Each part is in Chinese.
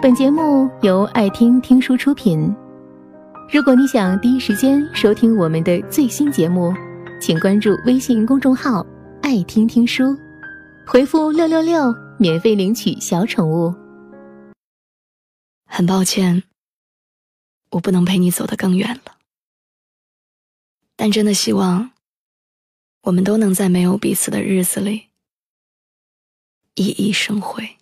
本节目由爱听听书出品。如果你想第一时间收听我们的最新节目，请关注微信公众号“爱听听书”，回复“六六六”免费领取小宠物。很抱歉，我不能陪你走得更远了，但真的希望我们都能在没有彼此的日子里熠熠生辉。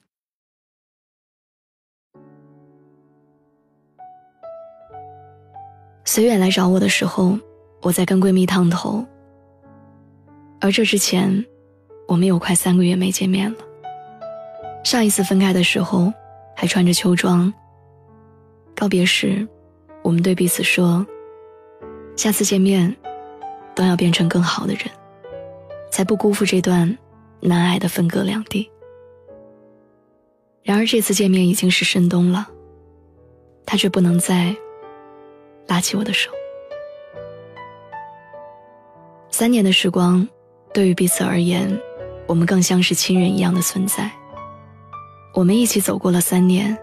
随远来找我的时候，我在跟闺蜜烫头。而这之前，我们有快三个月没见面了。上一次分开的时候，还穿着秋装。告别时，我们对彼此说：“下次见面，都要变成更好的人，才不辜负这段难挨的分隔两地。”然而这次见面已经是深冬了，他却不能再。拉起我的手。三年的时光，对于彼此而言，我们更像是亲人一样的存在。我们一起走过了三年，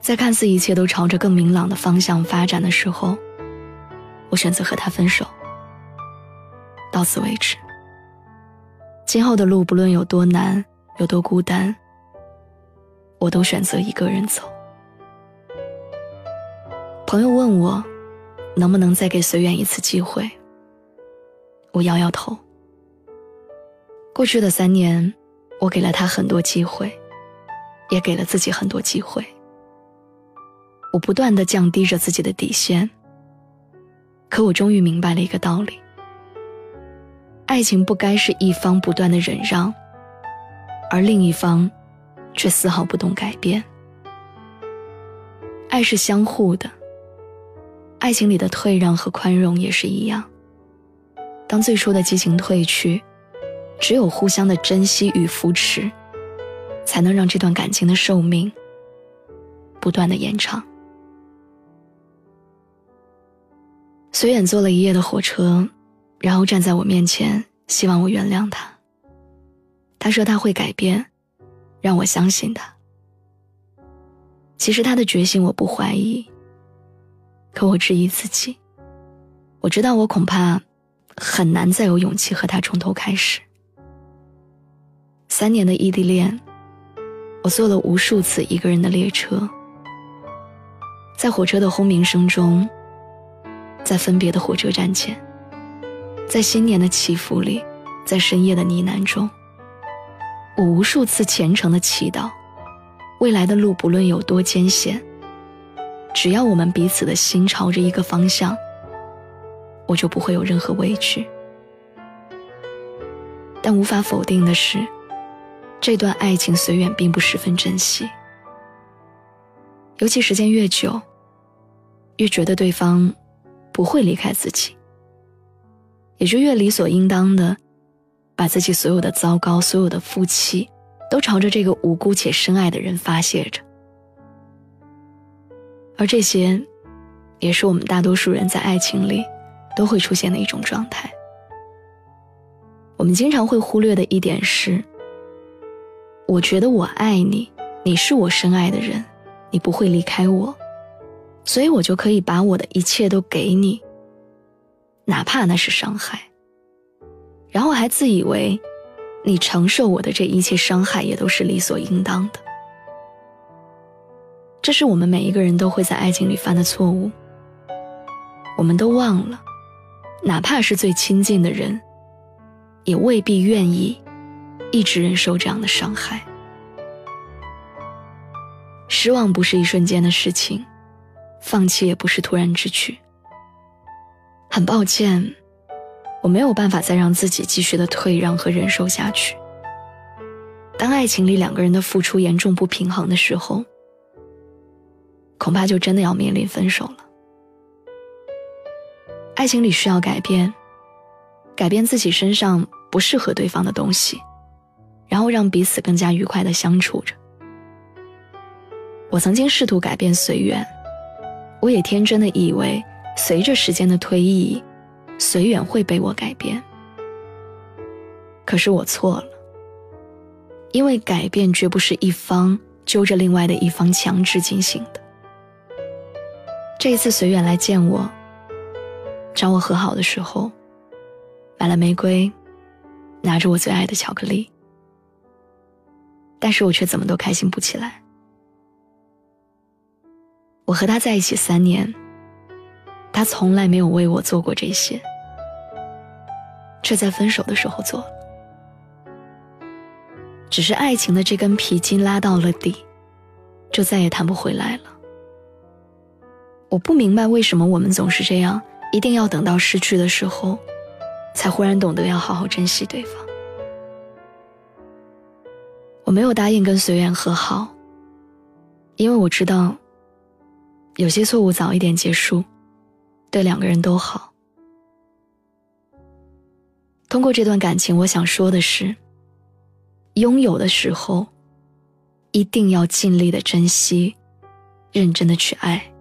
在看似一切都朝着更明朗的方向发展的时候，我选择和他分手。到此为止。今后的路，不论有多难，有多孤单，我都选择一个人走。朋友问我，能不能再给随缘一次机会？我摇摇头。过去的三年，我给了他很多机会，也给了自己很多机会。我不断的降低着自己的底线。可我终于明白了一个道理：爱情不该是一方不断的忍让，而另一方却丝毫不懂改变。爱是相互的。爱情里的退让和宽容也是一样。当最初的激情褪去，只有互相的珍惜与扶持，才能让这段感情的寿命不断的延长。随远坐了一夜的火车，然后站在我面前，希望我原谅他。他说他会改变，让我相信他。其实他的决心我不怀疑。可我质疑自己，我知道我恐怕很难再有勇气和他从头开始。三年的异地恋，我坐了无数次一个人的列车，在火车的轰鸣声中，在分别的火车站前，在新年的祈福里，在深夜的呢喃中，我无数次虔诚的祈祷，未来的路不论有多艰险。只要我们彼此的心朝着一个方向，我就不会有任何畏惧。但无法否定的是，这段爱情随远并不十分珍惜。尤其时间越久，越觉得对方不会离开自己，也就越理所应当的把自己所有的糟糕、所有的负气，都朝着这个无辜且深爱的人发泄着。而这些，也是我们大多数人在爱情里都会出现的一种状态。我们经常会忽略的一点是：我觉得我爱你，你是我深爱的人，你不会离开我，所以我就可以把我的一切都给你，哪怕那是伤害。然后还自以为，你承受我的这一切伤害也都是理所应当的。这是我们每一个人都会在爱情里犯的错误。我们都忘了，哪怕是最亲近的人，也未必愿意一直忍受这样的伤害。失望不是一瞬间的事情，放弃也不是突然之举。很抱歉，我没有办法再让自己继续的退让和忍受下去。当爱情里两个人的付出严重不平衡的时候。恐怕就真的要面临分手了。爱情里需要改变，改变自己身上不适合对方的东西，然后让彼此更加愉快的相处着。我曾经试图改变随缘，我也天真的以为随着时间的推移，随缘会被我改变。可是我错了，因为改变绝不是一方揪着另外的一方强制进行的。这一次随缘来见我，找我和好的时候，买了玫瑰，拿着我最爱的巧克力，但是我却怎么都开心不起来。我和他在一起三年，他从来没有为我做过这些，却在分手的时候做了。只是爱情的这根皮筋拉到了底，就再也弹不回来了。我不明白为什么我们总是这样，一定要等到失去的时候，才忽然懂得要好好珍惜对方。我没有答应跟随缘和好，因为我知道。有些错误早一点结束，对两个人都好。通过这段感情，我想说的是：拥有的时候，一定要尽力的珍惜，认真的去爱。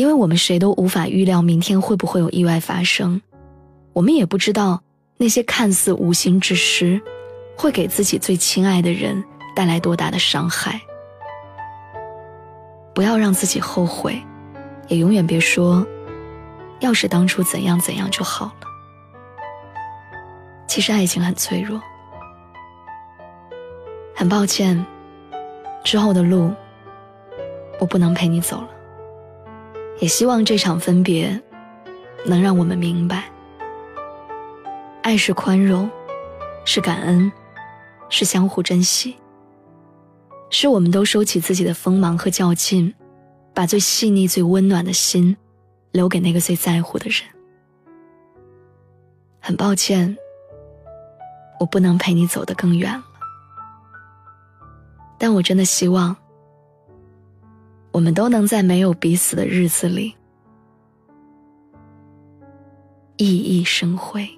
因为我们谁都无法预料明天会不会有意外发生，我们也不知道那些看似无心之失，会给自己最亲爱的人带来多大的伤害。不要让自己后悔，也永远别说“要是当初怎样怎样就好了”。其实爱情很脆弱，很抱歉，之后的路我不能陪你走了。也希望这场分别能让我们明白，爱是宽容，是感恩，是相互珍惜。是我们都收起自己的锋芒和较劲，把最细腻、最温暖的心留给那个最在乎的人。很抱歉，我不能陪你走得更远了，但我真的希望，我们都能在没有彼此的日子里熠熠生辉。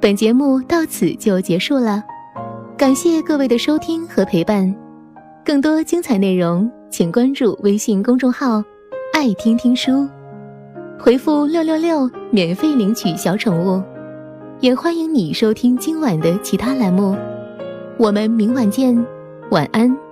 本节目到此就结束了，感谢各位的收听和陪伴。更多精彩内容，请关注微信公众号“爱听听书”，回复“六六六”免费领取小宠物。也欢迎你收听今晚的其他栏目。我们明晚见，晚安。